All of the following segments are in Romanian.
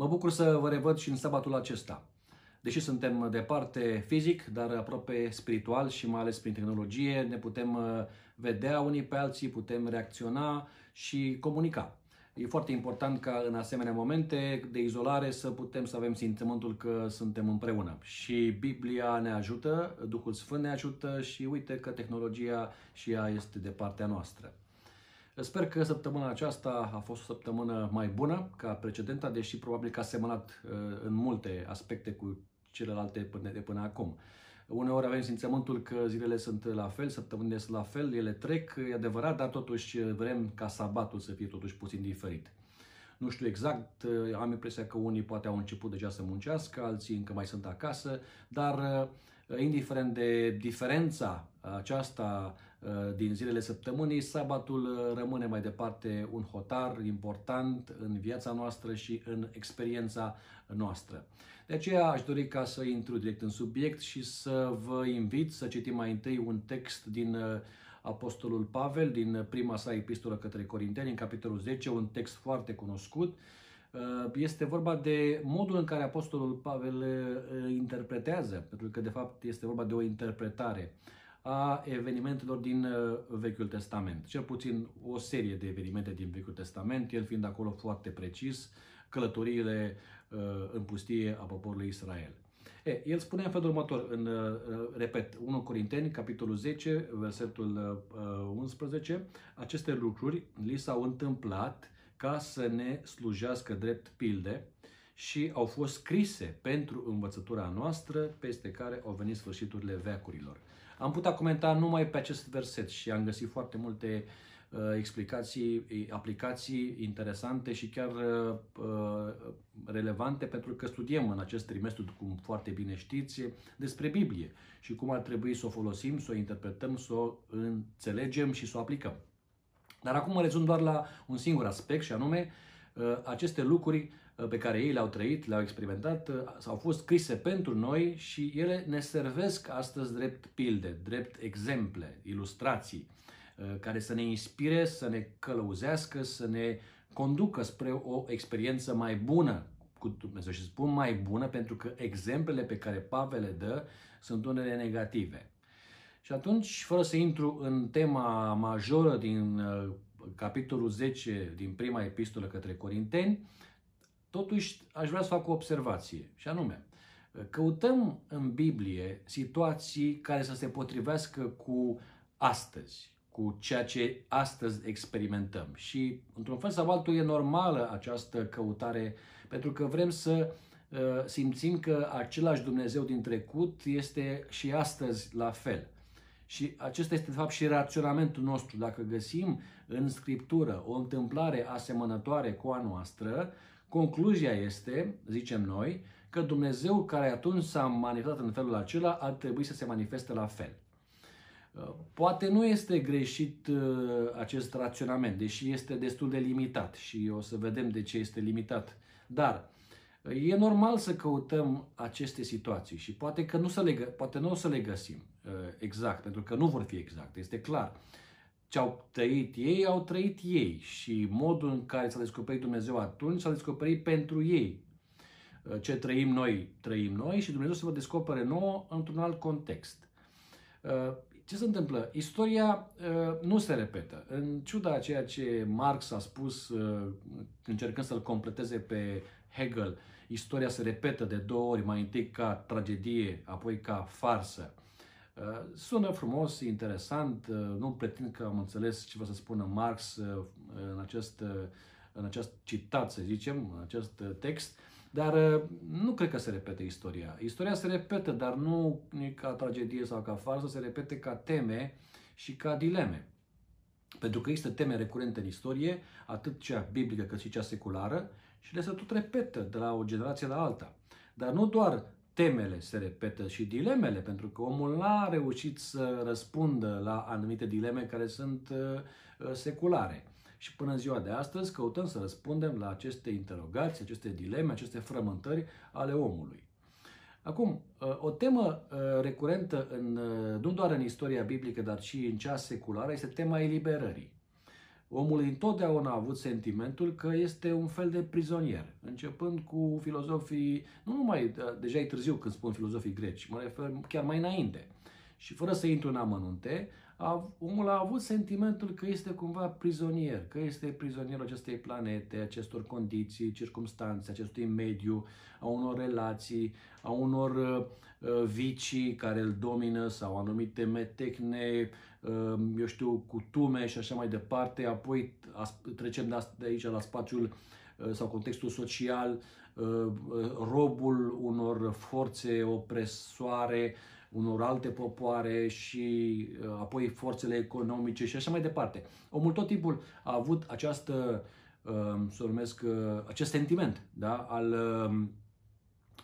Mă bucur să vă revăd și în sabatul acesta. Deși suntem departe fizic, dar aproape spiritual și mai ales prin tehnologie, ne putem uh, vedea unii pe alții, putem reacționa și comunica. E foarte important ca în asemenea momente de izolare să putem să avem simțământul că suntem împreună. Și Biblia ne ajută, Duhul Sfânt ne ajută și uite că tehnologia și ea este de partea noastră. Sper că săptămâna aceasta a fost o săptămână mai bună ca precedenta, deși probabil că a semănat uh, în multe aspecte cu celelalte până de până acum. Uneori avem simțământul că zilele sunt la fel, săptămânile sunt la fel, ele trec, e adevărat, dar totuși vrem ca sabatul să fie totuși puțin diferit. Nu știu exact, am impresia că unii poate au început deja să muncească, alții încă mai sunt acasă, dar indiferent de diferența aceasta uh, din zilele săptămânii, sabatul uh, rămâne mai departe un hotar important în viața noastră și în experiența noastră. De aceea aș dori ca să intru direct în subiect și să vă invit să citim mai întâi un text din uh, Apostolul Pavel, din prima sa epistolă către Corinteni, în capitolul 10, un text foarte cunoscut. Este vorba de modul în care Apostolul Pavel interpretează, pentru că de fapt este vorba de o interpretare a evenimentelor din uh, Vechiul Testament. Cel puțin o serie de evenimente din Vechiul Testament, el fiind acolo foarte precis, călătoriile uh, în pustie a poporului Israel. E, el spune în felul următor, în, uh, repet, 1 Corinteni, capitolul 10, versetul 11, aceste lucruri li s-au întâmplat ca să ne slujească drept pilde și au fost scrise pentru învățătura noastră, peste care au venit sfârșiturile veacurilor. Am putea comenta numai pe acest verset și am găsit foarte multe uh, explicații, aplicații interesante și chiar uh, uh, relevante pentru că studiem în acest trimestru, cum foarte bine știți, despre Biblie și cum ar trebui să o folosim, să o interpretăm, să o înțelegem și să o aplicăm. Dar acum mă rezum doar la un singur aspect și anume aceste lucruri pe care ei le-au trăit, le-au experimentat, uh, au fost scrise pentru noi și ele ne servesc astăzi drept pilde, drept exemple, ilustrații, uh, care să ne inspire, să ne călăuzească, să ne conducă spre o experiență mai bună cu Dumnezeu. Și spun mai bună pentru că exemplele pe care Pavel le dă sunt unele negative. Și atunci, fără să intru în tema majoră din uh, capitolul 10 din prima epistolă către Corinteni, Totuși, aș vrea să fac o observație, și anume, căutăm în Biblie situații care să se potrivească cu astăzi, cu ceea ce astăzi experimentăm. Și, într-un fel sau altul, e normală această căutare, pentru că vrem să uh, simțim că același Dumnezeu din trecut este și astăzi la fel. Și acesta este, de fapt, și raționamentul nostru. Dacă găsim în Scriptură o întâmplare asemănătoare cu a noastră, Concluzia este, zicem noi, că Dumnezeu care atunci s-a manifestat în felul acela ar trebui să se manifeste la fel. Uh, poate nu este greșit uh, acest raționament, deși este destul de limitat și o să vedem de ce este limitat. Dar uh, e normal să căutăm aceste situații și poate că nu, să le, poate nu o să le găsim exact, pentru că nu vor fi exact, este clar ce au trăit ei, au trăit ei și modul în care s-a descoperit Dumnezeu atunci s-a descoperit pentru ei. Uh, ce trăim noi, trăim noi și Dumnezeu se va descopere nouă într-un alt context. Uh, ce se întâmplă? Istoria uh, nu se repetă. În ciuda ceea ce Marx a spus încercând să-l completeze pe Hegel, istoria se repetă de două ori, mai întâi ca tragedie, apoi ca farsă. Uh, sună frumos, interesant, uh, nu pretind că am înțeles ce vă să spună Marx uh, în acest, în acest citat, să zicem, în acest text, dar nu cred că se repete istoria. Istoria se repetă, dar nu ca tragedie sau ca farsă, se repete ca teme și ca dileme. Pentru că există teme recurente în istorie, atât cea biblică cât și cea seculară, și le se tot repetă de la o generație la alta. Dar nu doar temele se repetă și dilemele, pentru că omul n-a reușit să răspundă la anumite dileme care sunt uh, uh, seculare. Și până în ziua de astăzi căutăm să răspundem la aceste interogații, aceste dileme, aceste frământări ale omului. Acum, uh, o temă recurentă în, nu doar în istoria biblică, dar și în cea seculară, este tema eliberării. Omul întotdeauna a avut sentimentul că este un fel de prizonier, începând cu filozofii, nu numai, deja e târziu când spun filozofii greci, mă refer chiar mai înainte. Și fără să intru în amănunte, a, omul a avut sentimentul că este cumva prizonier, că este prizonierul acestei planete, acestor condiții, circumstanțe, acestui mediu, a unor relații, a unor uh, uh vicii care îl domină sau anumite metecne, uh, eu știu, cutume și așa mai departe. Apoi trecem de aici la spațiul uh, sau contextul social, uh, uh, robul unor forțe opresoare, unor alte popoare și uh, apoi forțele economice și așa mai departe. Omul tot timpul a avut această, uh, să numesc, uh, acest sentiment da? al um,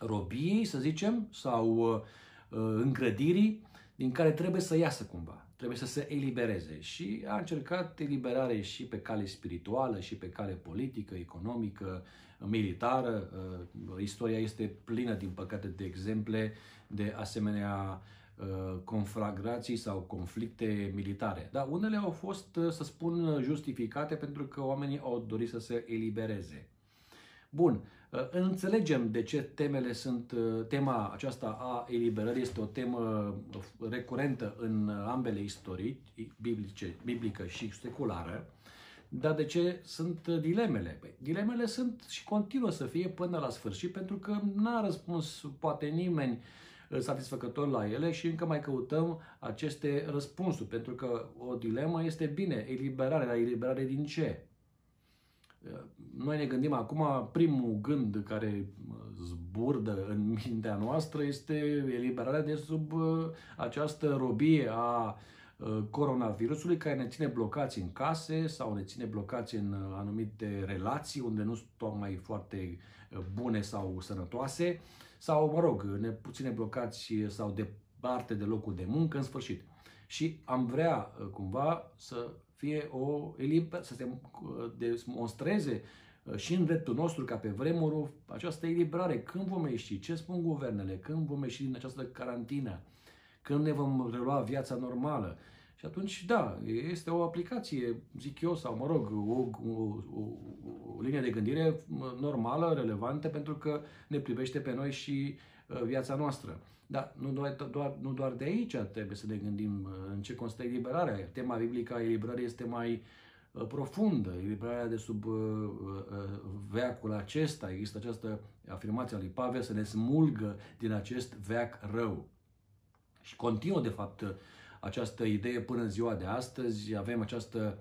robiei, să zicem, sau îngrădirii, din care trebuie să iasă cumva, trebuie să se elibereze. Și a încercat eliberare și pe cale spirituală, și pe cale politică, economică, militară. Istoria este plină, din păcate, de exemple de asemenea uh, conflagrații sau conflicte militare. Dar unele au fost, uh, să spun, justificate pentru că oamenii au dorit să se elibereze. Bun, uh, înțelegem de ce temele sunt, tema aceasta a eliberării este o temă recurentă în ambele istorii, biblice, biblică și seculară, dar de ce sunt dilemele? Păi, dilemele sunt și continuă să fie până la sfârșit pentru că n-a răspuns poate nimeni uh, satisfăcător la ele și încă mai căutăm aceste răspunsuri, pentru că o dilemă este bine, eliberare, la eliberare din ce? Noi ne gândim acum, primul gând care zburdă în mintea noastră este eliberarea de sub uh, această robie a uh, coronavirusului care ne ține blocați în case sau ne ține blocați în uh, anumite relații unde nu sunt tocmai foarte bune sau sănătoase sau, mă rog, ne puține blocați sau departe de locul de muncă, în sfârșit. Și am vrea uh, cumva să fie o eliber, să se uh, demonstreze uh, și în dreptul nostru, ca pe vremuri, această eliberare. Când vom ieși? Ce spun guvernele? Când vom ieși din această carantină? Când ne vom relua viața normală? Și atunci, da, este o aplicație, zic eu, sau mă rog, o, o, o, o linie de gândire normală, relevantă, pentru că ne privește pe noi și uh, viața noastră. Dar nu doar, doar, nu doar de aici trebuie să ne gândim uh, în ce constă eliberarea. Tema biblică a eliberării este mai uh, profundă. Eliberarea de sub veacul acesta, există această afirmație a lui Pavel să ne smulgă din acest veac rău. Și continuă, de fapt, această idee până în ziua de astăzi, avem această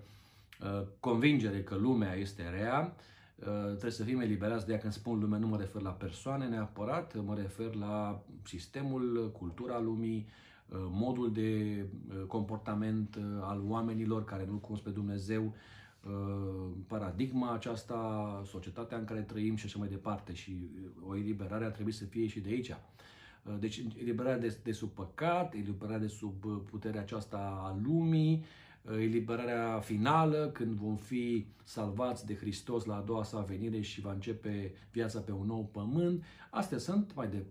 uh, convingere că lumea este rea, uh, trebuie să fim eliberați de ea când spun lume, nu mă refer la persoane neapărat, mă refer la sistemul, cultura lumii, uh, modul de uh, comportament uh, al oamenilor care nu cunosc pe Dumnezeu, uh, paradigma aceasta, societatea în care trăim și așa mai departe. Și o eliberare ar trebui să fie și de aici. Uh, deci eliberarea de, de sub păcat, eliberarea de sub uh, puterea aceasta a lumii, uh, eliberarea finală când vom fi salvați de Hristos la a doua sa venire și va începe viața pe un nou pământ. Astea sunt mai, de,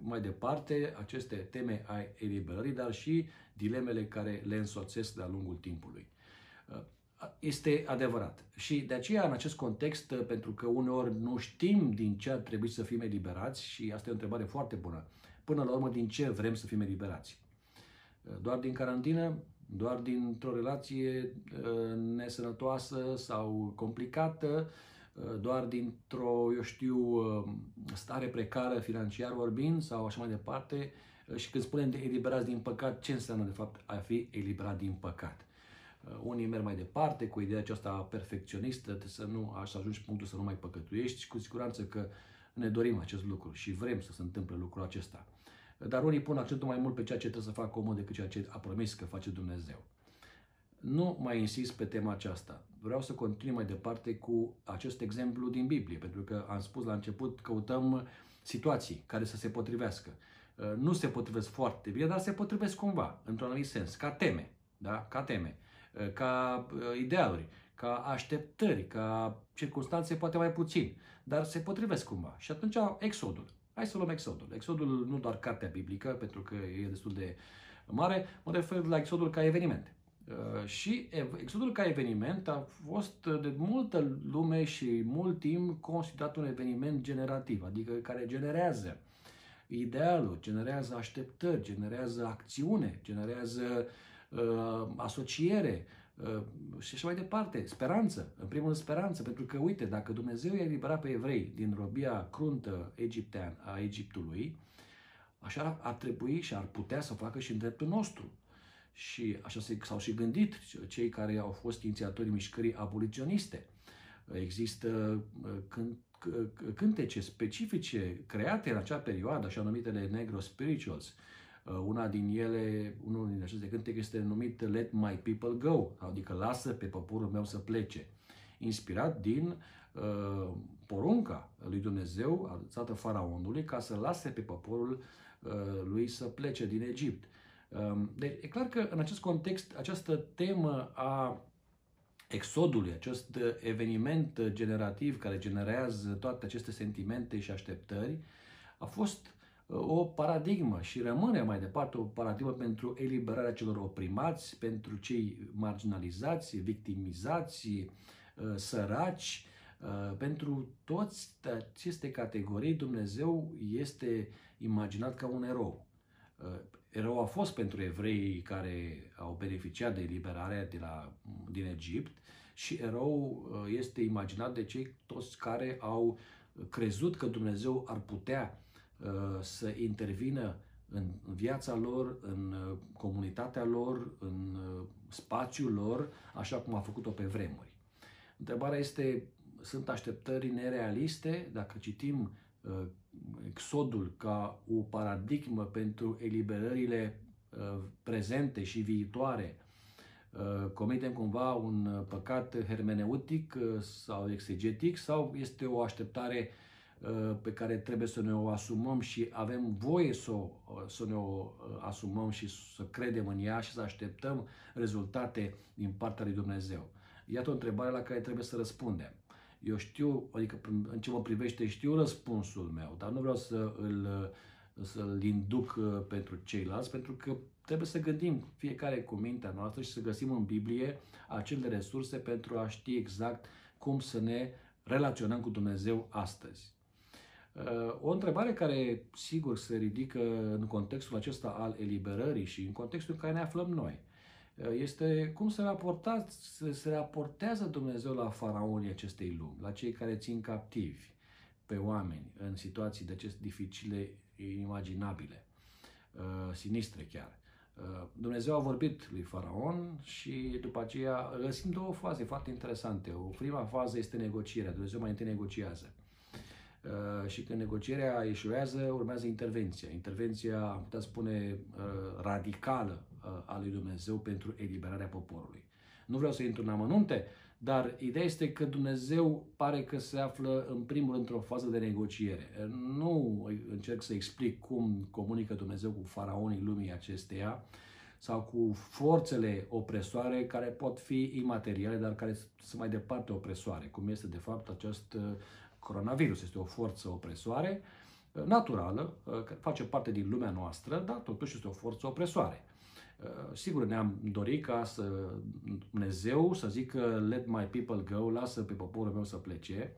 mai departe aceste teme a eliberării, dar și dilemele care le însoțesc de-a lungul timpului. Este adevărat. Și de aceea, în acest context, pentru că uneori nu știm din ce ar trebui să fim eliberați, și asta e o întrebare foarte bună, până la urmă, din ce vrem să fim eliberați? Doar din carantină? Doar dintr-o relație uh, nesănătoasă sau complicată? Uh, doar dintr-o, eu știu, uh, stare precară financiar vorbind sau așa mai departe? Și când spunem de eliberați din păcat, ce înseamnă de fapt a fi eliberat din păcat? Uh, unii merg mai departe cu ideea aceasta perfecționistă, să nu să ajungi punctul să nu mai păcătuiești și cu siguranță că ne dorim acest lucru și vrem să se întâmple lucrul acesta. Dar unii pun accentul mai mult pe ceea ce trebuie să facă omul decât ceea ce a promis că face Dumnezeu. Nu mai insist pe tema aceasta. Vreau să continui mai departe cu acest exemplu din Biblie, pentru că am spus la început, căutăm situații care să se potrivească. Uh, nu se potrivesc foarte bine, dar se potrivesc cumva, într-un anumit sens, ca teme. Da? Ca teme. Eh, ca eh, idealuri, ca așteptări, ca circunstanțe poate mai puțin, dar se potrivesc cumva. Și atunci Exodul. Hai să luăm Exodul. Exodul nu doar cartea biblică, pentru că e destul de mare, mă refer la Exodul ca eveniment. Și exodul ca eveniment a fost de multă lume și mult timp considerat un eveniment generativ, adică care generează idealul, generează așteptări, generează acțiune, generează uh, asociere uh, și așa mai departe. Speranță, în primul rând speranță, pentru că, uite, dacă Dumnezeu i-a eliberat pe evrei din robia cruntă egiptean a Egiptului, așa ar trebui și ar putea să facă și în dreptul nostru. Și așa s-au și gândit cei care au fost inițiatorii mișcării aboliționiste. Există uh, când cântece specifice create în acea perioadă, așa numitele Negro Spirituals. Uh, una din ele, unul din aceste cântece este numit Let My People Go, adică lasă pe poporul meu să plece. Inspirat din uh, porunca lui Dumnezeu, adățată faraonului, ca să lase pe poporul uh, lui să plece din Egipt. Uh, deci, e clar că în acest context, această temă a exodului, acest eveniment generativ care generează toate aceste sentimente și așteptări, a fost uh, o paradigmă și rămâne mai departe o paradigmă pentru eliberarea celor oprimați, pentru cei marginalizați, victimizați, uh, săraci, uh, pentru toți aceste categorii Dumnezeu este imaginat ca un erou. Erou a fost pentru evrei care au beneficiat de eliberarea de la, din Egipt și erou uh, este imaginat de cei toți care au crezut că Dumnezeu ar putea uh, să intervină în viața lor, în uh, comunitatea lor, în spațiul lor, așa cum a făcut-o pe vremuri. Întrebarea este, sunt așteptări nerealiste? Dacă citim Exodul ca o paradigmă pentru eliberările prezente și viitoare Uh, comitem cumva un uh, păcat hermeneutic uh, sau exegetic sau este o așteptare pe care trebuie să ne o asumăm și avem voie să, o, să ne o asumăm și să credem în ea și să așteptăm rezultate din partea lui Dumnezeu. Iată o întrebare la care trebuie să răspundem. Eu știu, adică în ce mă privește, știu răspunsul meu, dar nu vreau să îl, să-l induc pentru ceilalți, pentru că Trebuie să gândim fiecare cu mintea noastră și să găsim în Biblie acele resurse pentru a ști exact cum să ne relaționăm cu Dumnezeu astăzi. Uh, o întrebare care sigur se ridică în contextul acesta al eliberării și în contextul în care ne aflăm noi uh, este cum se, raportați, se raportează Dumnezeu la faraonii acestei lumi, la cei care țin captivi pe oameni în situații de acest dificile, inimaginabile, uh, sinistre chiar. Uh, Dumnezeu a vorbit lui Faraon și după aceea găsim două faze foarte interesante. O prima fază este negocierea. Dumnezeu mai întâi negociază. Uh, și când negocierea ieșuează, urmează intervenția. Intervenția, am putea spune, uh, radicală a lui Dumnezeu pentru eliberarea poporului. Nu vreau să intru în amănunte, dar ideea este că Dumnezeu pare că se află în primul rând într-o fază de negociere. Nu încerc să explic cum comunică Dumnezeu cu faraonii lumii acesteia sau cu forțele opresoare care pot fi imateriale, dar care sunt mai departe opresoare, cum este de fapt acest uh, coronavirus. Este o forță opresoare uh, naturală, uh, care face parte din lumea noastră, dar totuși este o forță opresoare. Uh, sigur, ne-am dorit ca să Dumnezeu să zică let my people go, lasă pe poporul meu să plece.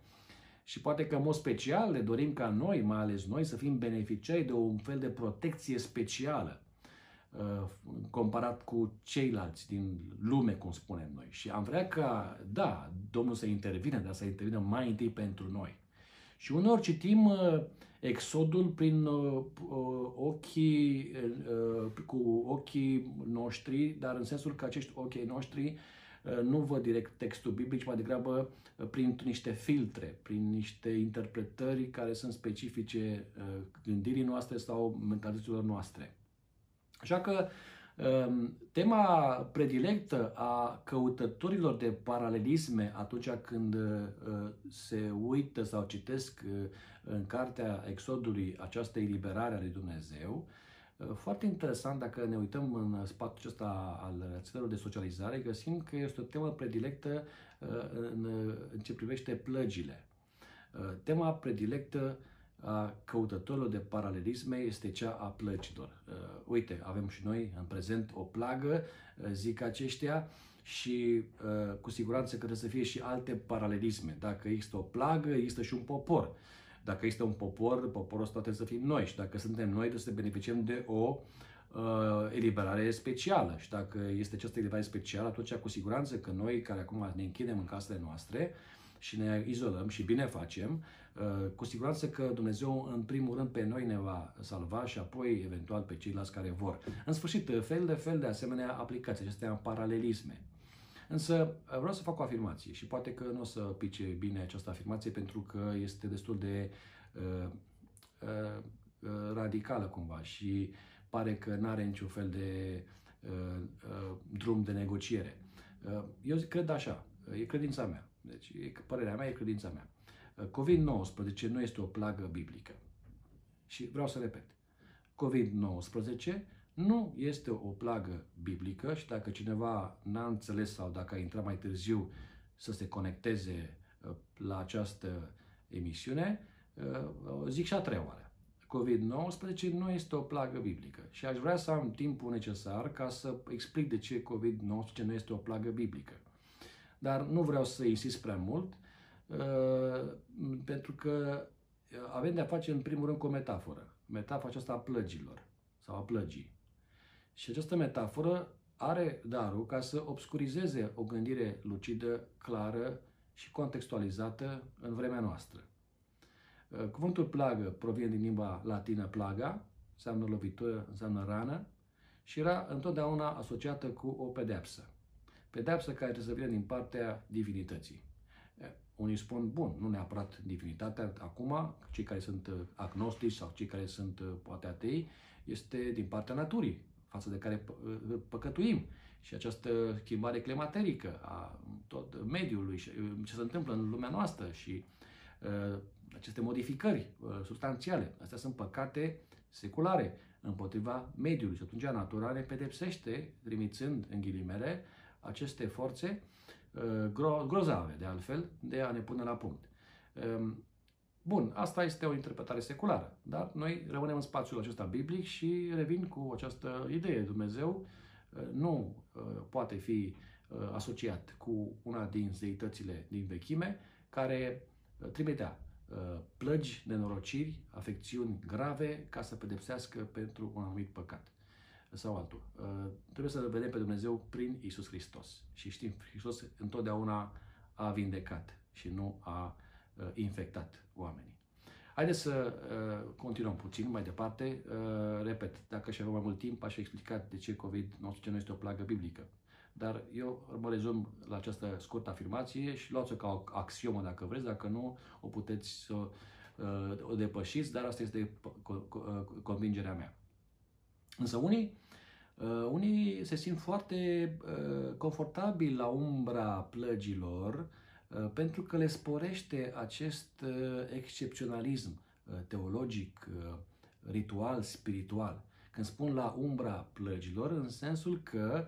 Și poate că în mod special ne dorim ca noi, mai ales noi, să fim beneficiari de un fel de protecție specială uh, comparat cu ceilalți din lume, cum spunem noi. Și am vrea ca, da, Domnul să intervină, dar să intervină mai întâi pentru noi. Și uneori citim uh, exodul prin uh, uh, ochii, uh, cu ochii noștri, dar în sensul că acești ochii noștri uh, nu văd direct textul biblic, ci mai degrabă uh, prin niște filtre, prin niște interpretări care sunt specifice uh, gândirii noastre sau mentalităților noastre. Așa că um, Tema predilectă a căutătorilor de paralelisme atunci când se uită sau citesc în cartea Exodului această eliberare a lui Dumnezeu. Uh, foarte interesant, dacă ne uităm în spatul acesta al rețelelor de socializare, găsim că este o temă predilectă uh, în, în ce privește plăgile. Uh, tema predilectă a căutătorilor de paralelisme este cea a plăcilor. Uh, uite, avem și noi în prezent o plagă, uh, zic aceștia, și uh, cu siguranță că trebuie să fie și alte paralelisme. Dacă există o plagă, există și un popor. Dacă există un popor, poporul ăsta trebuie să fim noi și dacă suntem noi, trebuie să beneficiem de o uh, eliberare specială. Și dacă este această eliberare specială, atunci cu siguranță că noi care acum ne închidem în casele noastre și ne izolăm și bine facem, uh, cu siguranță că Dumnezeu în primul rând pe noi ne va salva și apoi eventual pe ceilalți care vor. În sfârșit, fel de fel de asemenea aplicații, acestea paralelisme. Însă vreau să fac o afirmație și poate că nu o să pice bine această afirmație pentru că este destul de uh, uh, radicală cumva și pare că nu are niciun fel de uh, uh, drum de negociere. Uh, eu cred așa, e credința mea. Deci, e, părerea mea e credința mea. Uh, COVID-19 nu este o plagă biblică. Și vreau să repet. COVID-19 nu este o plagă biblică și dacă cineva n-a înțeles sau dacă a intrat mai târziu să se conecteze uh, la această emisiune, uh, zic și a treia oară. COVID-19 nu este o plagă biblică și aș vrea să am timpul necesar ca să explic de ce COVID-19 nu este o plagă biblică. Dar nu vreau să insist prea mult, uh, pentru că avem de-a face în primul rând cu o metaforă. Metafora aceasta a plăgilor sau a plăgii. Și această metaforă are darul ca să obscurizeze o gândire lucidă, clară și contextualizată în vremea noastră. Uh, cuvântul plagă provine din limba latină plaga, înseamnă lovitură, înseamnă rană și era întotdeauna asociată cu o pedeapsă. Pedeapsă care trebuie să vină din partea divinității. Uh, unii spun, bun, nu neapărat divinitatea acum, cei care sunt uh, agnostici sau cei care sunt poate atei, este din partea naturii, față de care păcătuim. Și această schimbare climaterică a tot mediului și ce se întâmplă în lumea noastră și uh, aceste modificări uh, substanțiale, astea sunt păcate seculare împotriva mediului și atunci natura ne pedepsește, trimițând în ghilimele aceste forțe uh, gro- grozave, de altfel, de a ne pune la punct. Um, Bun, asta este o interpretare seculară, dar noi rămânem în spațiul acesta biblic și revin cu această idee. Dumnezeu uh, nu uh, poate fi uh, asociat cu una din zeitățile din vechime, care trimitea plăgi, nenorociri, afecțiuni grave ca să pedepsească pentru un anumit păcat sau altul. Trebuie să vedem pe Dumnezeu prin Isus Hristos. Și știm, Hristos întotdeauna a vindecat și nu a Uh, infectat oamenii. Haideți să uh, continuăm puțin mai departe. Uh, repet, dacă și avem mai mult timp, aș explica de ce COVID-19 nu este o plagă biblică. Dar eu mă rezum la această scurtă afirmație și luați-o ca o axiomă dacă vreți, dacă nu, o puteți să uh, o depășiți, dar asta este convingerea mea. Însă unii, uh, unii se simt foarte uh, confortabili la umbra plăgilor Uh, pentru că le sporește acest uh, excepționalism uh, teologic, ritual, spiritual. Când spun la umbra plăgilor, în sensul că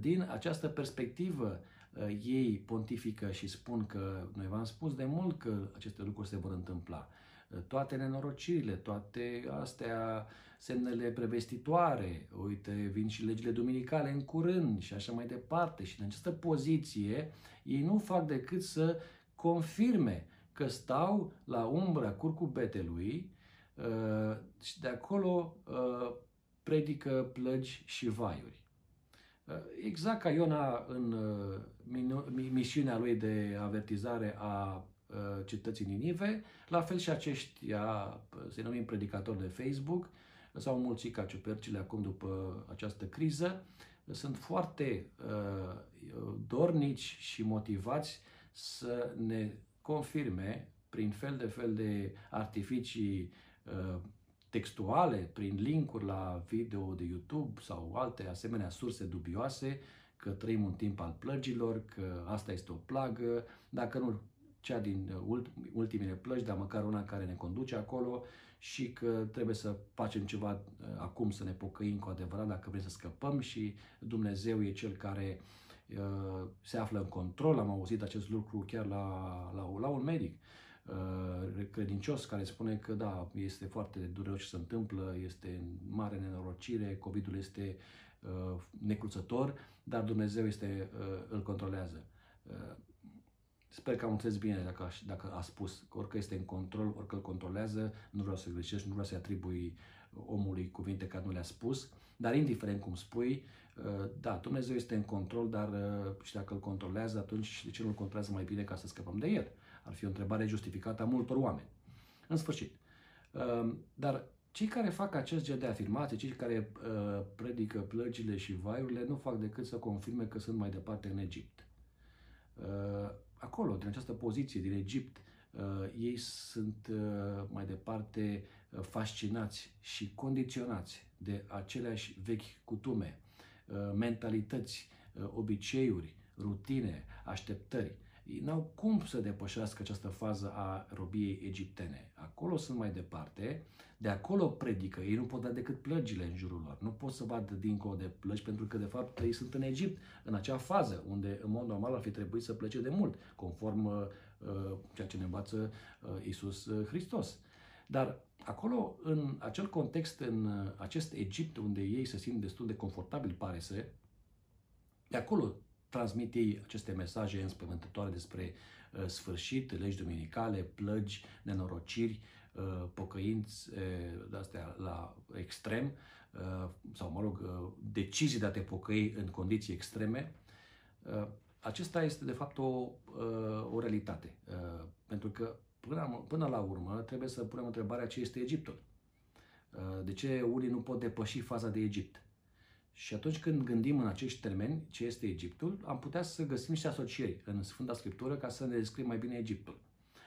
din această perspectivă ei pontifică și spun că noi v-am spus de mult că aceste lucruri se vor întâmpla. Toate nenorocirile, toate astea, semnele prevestitoare, uite, vin și legile duminicale în curând și așa mai departe. Și în această poziție ei nu fac decât să confirme că stau la umbra curcubetelui uh, și de acolo uh, predică plăgi și vaiuri. Uh, exact ca Iona în misiunea lui de avertizare a cetății Ninive, la fel și aceștia, se numim predicatori de Facebook, s-au mulțit ca ciupercile acum după această criză, sunt foarte uh, dornici și motivați să ne confirme prin fel de fel de artificii uh, textuale, prin linkuri la video de YouTube sau alte asemenea surse dubioase, că trăim un timp al plăgilor, că asta este o plagă, dacă nu cea din ultimele plăci, dar măcar una care ne conduce acolo și că trebuie să facem ceva uh, acum, să ne pocăim cu adevărat dacă vrem să scăpăm și Dumnezeu e Cel care uh, se află în control. Am auzit acest lucru chiar la, la, la un medic. uh, credincios care spune că da, este foarte dureros ce se întâmplă, este mare nenorocire, COVID-ul este uh, necruțător, dar Dumnezeu este, uh, îl controlează. Uh, Sper că am înțeles bine dacă, dacă a spus că orică este în control, orică îl controlează, nu vreau să greșești, nu vreau să-i atribui omului cuvinte care nu le-a spus, dar indiferent cum spui, uh, da, Dumnezeu este în control, dar uh, și dacă îl controlează, atunci de ce nu îl controlează mai bine ca să scăpăm de el? Ar fi o întrebare justificată a multor oameni. În sfârșit. Uh, dar cei care fac acest gen de afirmații, cei care predică plăgile și vaiurile, nu fac decât să confirme că sunt mai departe în Egipt acolo, din această poziție, din Egipt, uh, ei sunt uh, mai departe uh, fascinați și condiționați de aceleași vechi cutume, mentalități, obiceiuri, rutine, așteptări. Ei n-au cum să depășească această fază a robiei egiptene. Acolo sunt mai departe, de acolo predică. Ei nu pot da decât plăgile în jurul lor. Nu pot să vadă dincolo de plăgi pentru că, de fapt, ei sunt în Egipt, în acea fază unde, în mod normal, ar fi trebuit să plece de mult, conform uh, uh ceea ce ne învață uh, Isus uh, Hristos. Dar acolo, în acel context, în uh, acest Egipt unde ei se simt destul de confortabil, pare să, de acolo transmit ei aceste mesaje înspământătoare despre uh, sfârșit, legi dominicale, plăgi, nenorociri, uh, pocăinți uh, de astea la extrem uh, sau, mă rog, uh, decizii de a te pocăi în condiții extreme. Uh, acesta este, de fapt, o, uh, o realitate. Uh, pentru că, până, până la urmă, trebuie să punem întrebarea ce este Egiptul. Uh, de ce unii nu pot depăși faza de Egipt? Și atunci când gândim în acești termeni ce este Egiptul, am putea să găsim niște asocieri în Sfânta Scriptură ca să ne descrie mai bine Egiptul.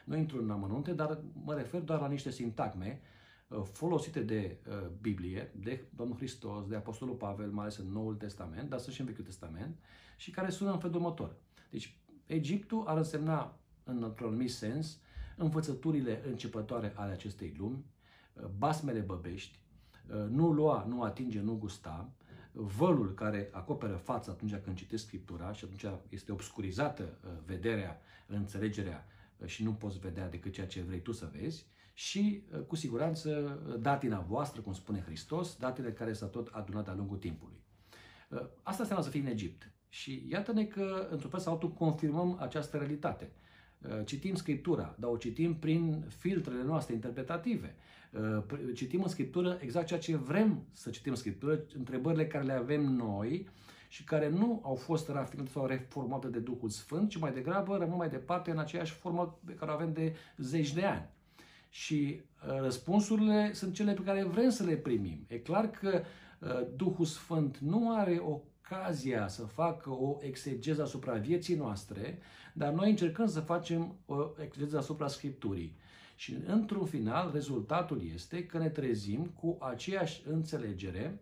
Nu intru în amănunte, dar mă refer doar la niște sintagme uh, folosite de uh, Biblie, de Domnul Hristos, de Apostolul Pavel, mai ales în Noul Testament, dar și în Vechiul Testament, și care sună în felul următor. Deci, Egiptul ar însemna, într-un anumit sens, învățăturile începătoare ale acestei lumi, uh, basmele băbești, nu lua, nu atinge, nu gusta, vălul care acoperă fața atunci când citești Scriptura și atunci este obscurizată uh, vederea, înțelegerea uh, și nu poți vedea decât ceea ce vrei tu să vezi și, uh, cu siguranță, datina voastră, cum spune Hristos, datele care s-au tot adunat de-a lungul timpului. Asta înseamnă să fii în Egipt. Și iată-ne că, într-un fel sau altul, confirmăm această realitate. Citim Scriptura, dar o citim prin filtrele noastre interpretative. Uh, citim în Scriptură exact ceea ce vrem să citim în Scriptură, întrebările care le avem noi și care nu au fost rafinate sau reformate de Duhul Sfânt, ci mai degrabă rămân mai departe în aceeași formă pe care o avem de zeci de ani. Și uh, răspunsurile sunt cele pe care vrem să le primim. E clar că uh, Duhul Sfânt nu are ocazia să facă o exegeză asupra vieții noastre, dar noi încercăm să facem o exegeză asupra Scripturii. Și într-un final, rezultatul este că ne trezim cu aceeași înțelegere,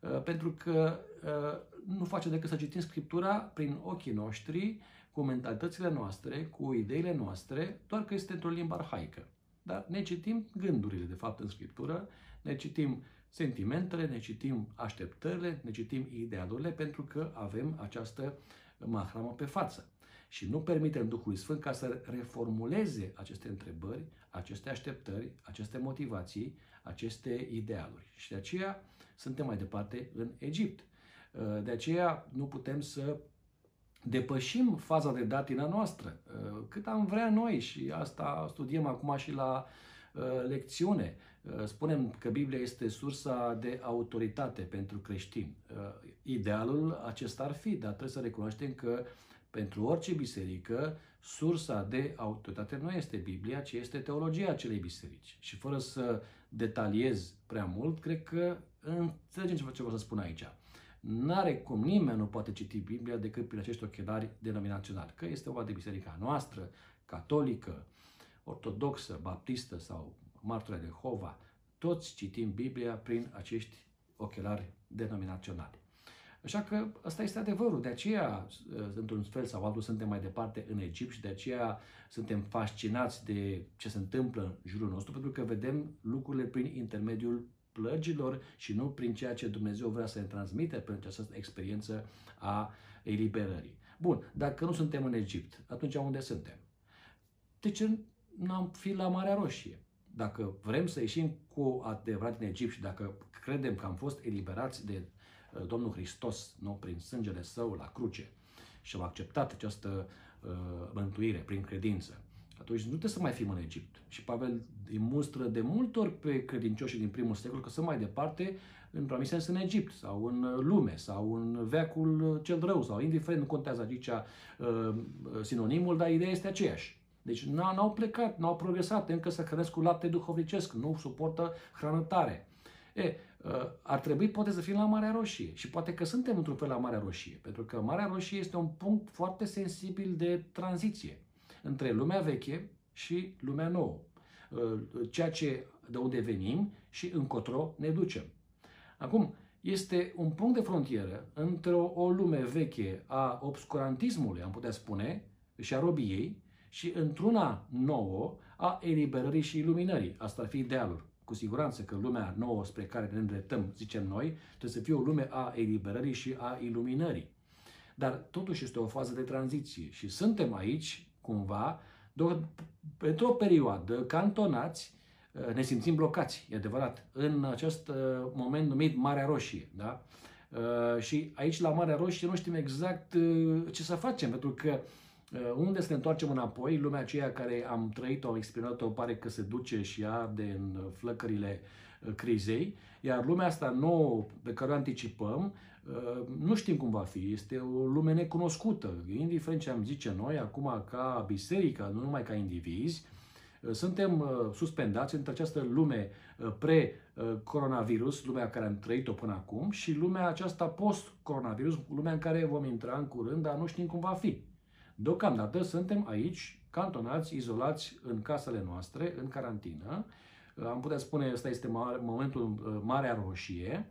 uh, pentru că uh, nu face decât să citim Scriptura prin ochii noștri, cu mentalitățile noastre, cu ideile noastre, doar că este într-o limbă arhaică. Dar ne citim gândurile, de fapt, în Scriptură, ne citim sentimentele, ne citim așteptările, ne citim idealurile, pentru că avem această mahramă pe față și nu permitem Duhului Sfânt ca să reformuleze aceste întrebări, aceste așteptări, aceste motivații, aceste idealuri. Și de aceea suntem mai departe în Egipt. De aceea nu putem să depășim faza de datina noastră, cât am vrea noi și asta studiem acum și la uh, lecțiune. Uh, spunem că Biblia este sursa de autoritate pentru creștini. Uh, idealul acesta ar fi, dar trebuie să recunoaștem că pentru orice biserică, sursa de autoritate nu este Biblia, ci este teologia acelei biserici. Și fără să detaliez prea mult, cred că înțelegem ce vreau să spun aici. N-are cum nimeni nu poate citi Biblia decât prin acești ochelari denominaționali. Că este vorba de biserica noastră, catolică, ortodoxă, baptistă sau martorii de Hova, toți citim Biblia prin acești ochelari denominaționali. Așa că ăsta este adevărul. De aceea, uh, într-un fel sau altul, suntem mai departe în Egipt și de aceea suntem fascinați de ce se întâmplă în jurul nostru, pentru că vedem lucrurile prin intermediul plăgilor și nu prin ceea ce Dumnezeu vrea să ne transmite prin această experiență a eliberării. Bun, dacă nu suntem în Egipt, atunci unde suntem? De ce n-am fi la Marea Roșie. Dacă vrem să ieșim cu adevărat din Egipt și dacă credem că am fost eliberați de uh, Domnul Hristos nu, prin sângele Său la cruce și am acceptat această uh, mântuire prin credință, atunci nu trebuie să mai fim în Egipt. Și Pavel îi mustră de multe ori pe credincioșii din primul secol că sunt mai departe, în un sens, în Egipt sau în lume sau în veacul cel rău sau indiferent, nu contează aici uh, sinonimul, dar ideea este aceeași. Deci n-au plecat, n-au progresat, încă să hrănesc cu lapte duhovnicesc, nu suportă hrană tare. E, ă, ar trebui poate să fim la Marea Roșie și poate că suntem într-un fel la Marea Roșie, pentru că Marea Roșie este un punct foarte sensibil de tranziție între lumea veche și lumea nouă. Ă, ceea ce de unde venim și încotro ne ducem. Acum, este un punct de frontieră între o, o lume veche a obscurantismului, am putea spune, și a robiei, și într-una nouă a eliberării și iluminării. Asta ar fi idealul. Cu siguranță că lumea nouă spre care ne îndreptăm, zicem noi, trebuie să fie o lume a eliberării și a iluminării. Dar totuși este o fază de tranziție și suntem aici, cumva, pentru o perioadă, cantonați, ne simțim blocați, e adevărat, în acest uh, moment numit Marea Roșie. Da? Uh, și aici la Marea Roșie nu știm exact uh, ce să facem, pentru că Uh, unde să ne întoarcem înapoi, lumea aceea care am trăit-o, am experimentat-o, pare că se duce și arde în flăcările uh, crizei, iar lumea asta nouă pe care o anticipăm, uh, nu știm cum va fi, este o lume necunoscută, indiferent ce am zice noi, acum ca biserică, nu numai ca indivizi, suntem suspendați între această lume pre-coronavirus, lumea care am trăit-o până acum, și lumea aceasta post-coronavirus, lumea în care vom intra în curând, dar nu știm cum va fi. Deocamdată suntem aici, cantonați, izolați în casele noastre, în carantină. Am putea spune, ăsta este momentul uh, Marea Roșie,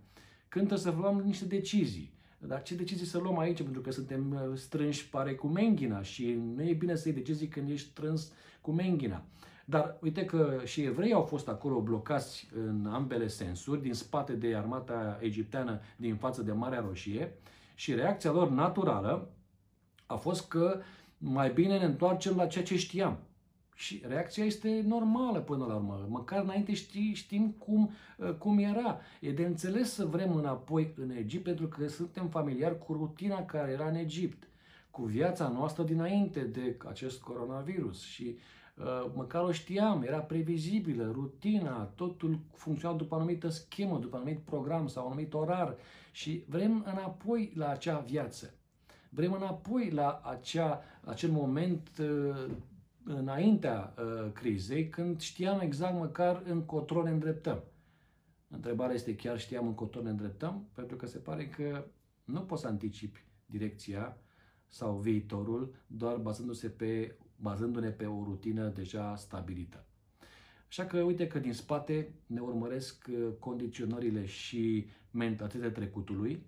când trebuie să luăm niște decizii. Dar ce decizii să luăm aici? Pentru că suntem uh, strânși, pare, cu menghina și nu e bine să iei decizii când ești strâns cu menghina. Dar uite că și evrei au fost acolo blocați în ambele sensuri, din spate de armata egipteană, din față de Marea Roșie, și reacția lor naturală a fost că mai bine ne întoarcem la ceea ce știam. Și reacția este normală până la urmă. Măcar înainte știi, știm cum, uh, cum era. E de înțeles să vrem înapoi în Egipt pentru că suntem familiari cu rutina care era în Egipt, cu viața noastră dinainte de acest coronavirus. Și uh, măcar o știam, era previzibilă, rutina, totul funcționa după o anumită schemă, după un anumit program sau un anumit orar. Și vrem înapoi la acea viață. Vrem înapoi la acea, acel moment uh, înaintea uh, crizei, când știam exact măcar încotro ne îndreptăm. Întrebarea este chiar știam încotro ne îndreptăm? Pentru că se pare că nu poți să anticipi direcția sau viitorul doar bazându-se pe, bazându-ne pe o rutină deja stabilită. Așa că uite că din spate ne urmăresc uh, condiționările și mentalitatea trecutului,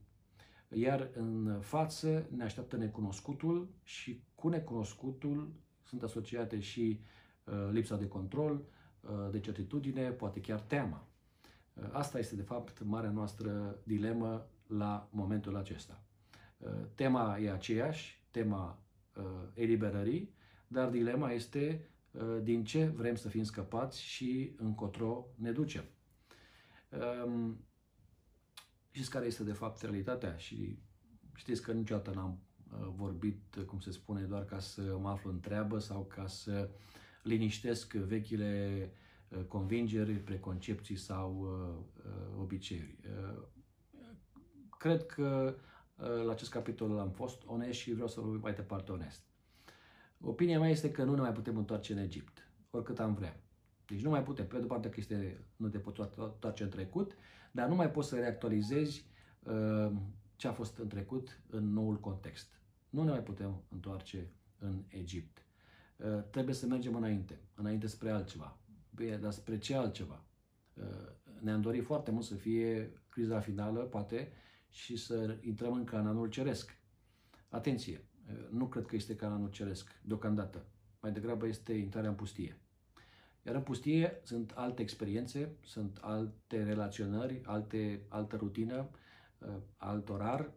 iar în față ne așteaptă necunoscutul și cu necunoscutul sunt asociate și uh, lipsa de control, uh, de certitudine, poate chiar teama. Uh, asta este, de fapt, marea noastră dilemă la momentul acesta. Tema e aceeași, tema eliberării, dar dilema este din ce vrem să fim scăpați și încotro ne ducem. Um, Știți care este de fapt realitatea și știți că niciodată n-am uh, vorbit, cum se spune, doar ca să mă aflu în treabă sau ca să liniștesc vechile uh, convingeri, preconcepții sau uh, obiceiuri. Cred că la acest capitol am fost onest și vreau să vorbim mai departe onest. Opinia mea este că nu ne mai putem întoarce în Egipt, oricât am vrea. Deci nu mai putem, pe de parte că este, nu te poți întoarce în trecut, dar nu mai poți să reactualizezi uh, ce a fost în trecut în noul context. Nu ne mai putem întoarce în Egipt. Uh, trebuie să mergem înainte, înainte spre altceva. Bine, dar spre ce altceva? Uh, ne-am dorit foarte mult să fie criza finală, poate, și să intrăm în cananul ceresc. Atenție! Uh, nu cred că este cananul ceresc, deocamdată. Mai degrabă este intrarea în pustie. Iar în pustie sunt alte experiențe, sunt alte relaționări, alte, altă rutină, uh, alt orar,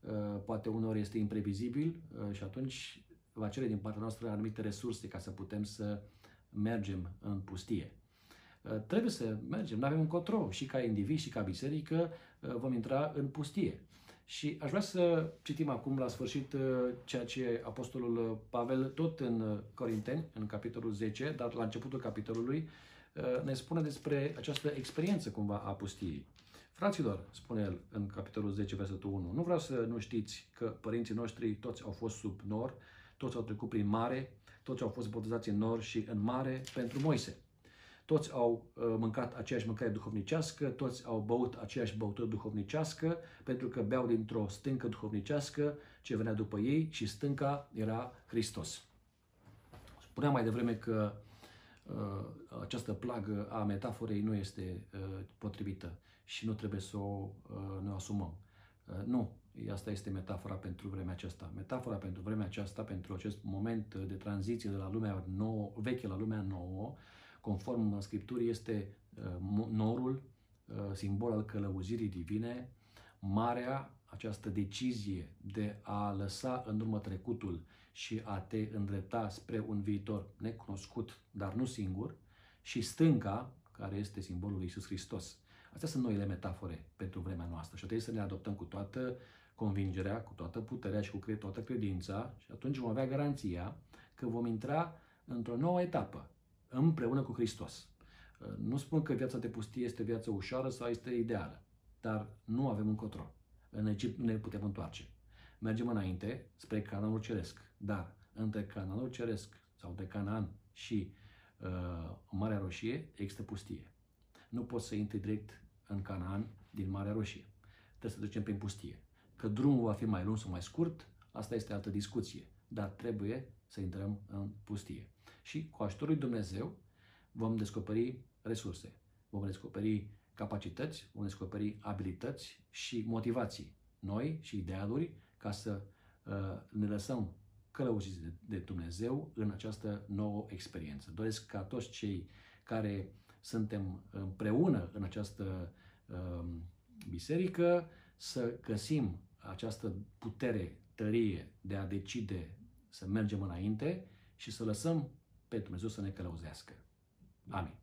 uh, poate uneori este imprevizibil uh, și atunci va cere din partea noastră anumite resurse ca să putem să mergem în pustie. Uh, trebuie să mergem, nu avem încotro și ca indivizi și ca biserică uh, vom intra în pustie. Și aș vrea să citim acum la sfârșit uh, ceea ce Apostolul Pavel, tot în Corinteni, în capitolul 10, dar la începutul capitolului, ne spune despre această experiență cumva a pustiei. Fraților, spune el în capitolul 10, versetul 1, nu vreau să nu știți că părinții noștri toți au fost sub nor, toți au trecut prin mare, toți au fost botezați în nor și în mare pentru Moise. Toți au uh, mâncat aceeași mâncare duhovnicească, toți au băut aceeași băutură duhovnicească, pentru că beau dintr-o stâncă duhovnicească ce venea după ei și stânca era Hristos. Spuneam mai devreme că uh, această plagă a metaforei nu este uh, potrivită și nu trebuie să o uh, ne asumăm. Uh, nu, asta este metafora pentru vremea aceasta. Metafora pentru vremea aceasta, pentru acest moment de tranziție de la lumea nouă, veche la lumea nouă, conform Scripturii, este uh, norul, uh, simbol al călăuzirii divine, marea, această decizie de a lăsa în urmă trecutul și a te îndrepta spre un viitor necunoscut, dar nu singur, și stânca, care este simbolul lui Iisus Hristos. Astea sunt noile metafore pentru vremea noastră și trebuie să ne adoptăm cu toată convingerea, cu toată puterea și cu toată credința și atunci vom avea garanția că vom intra într-o nouă etapă împreună cu Hristos. Uh, nu spun că viața de pustie este viața ușoară sau este ideală, dar nu avem încotro. În Egipt nu ne putem întoarce. Mergem înainte spre Canaanul Ceresc, dar între Canaanul Ceresc sau de Canaan și uh, Marea Roșie există pustie. Nu poți să intri direct în Canaan din Marea Roșie. Trebuie să trecem prin pustie. Că drumul va fi mai lung sau mai scurt, asta este altă discuție. Dar trebuie să intrăm în pustie. Și cu ajutorul lui Dumnezeu vom descoperi resurse, vom descoperi capacități, vom descoperi abilități și motivații noi și idealuri ca să uh, ne lăsăm călăuziți de, de Dumnezeu în această nouă experiență. Doresc ca toți cei care suntem împreună în această uh, biserică să găsim această putere, tărie de a decide să mergem înainte și să lăsăm pe Dumnezeu să ne călăuzească. Amin.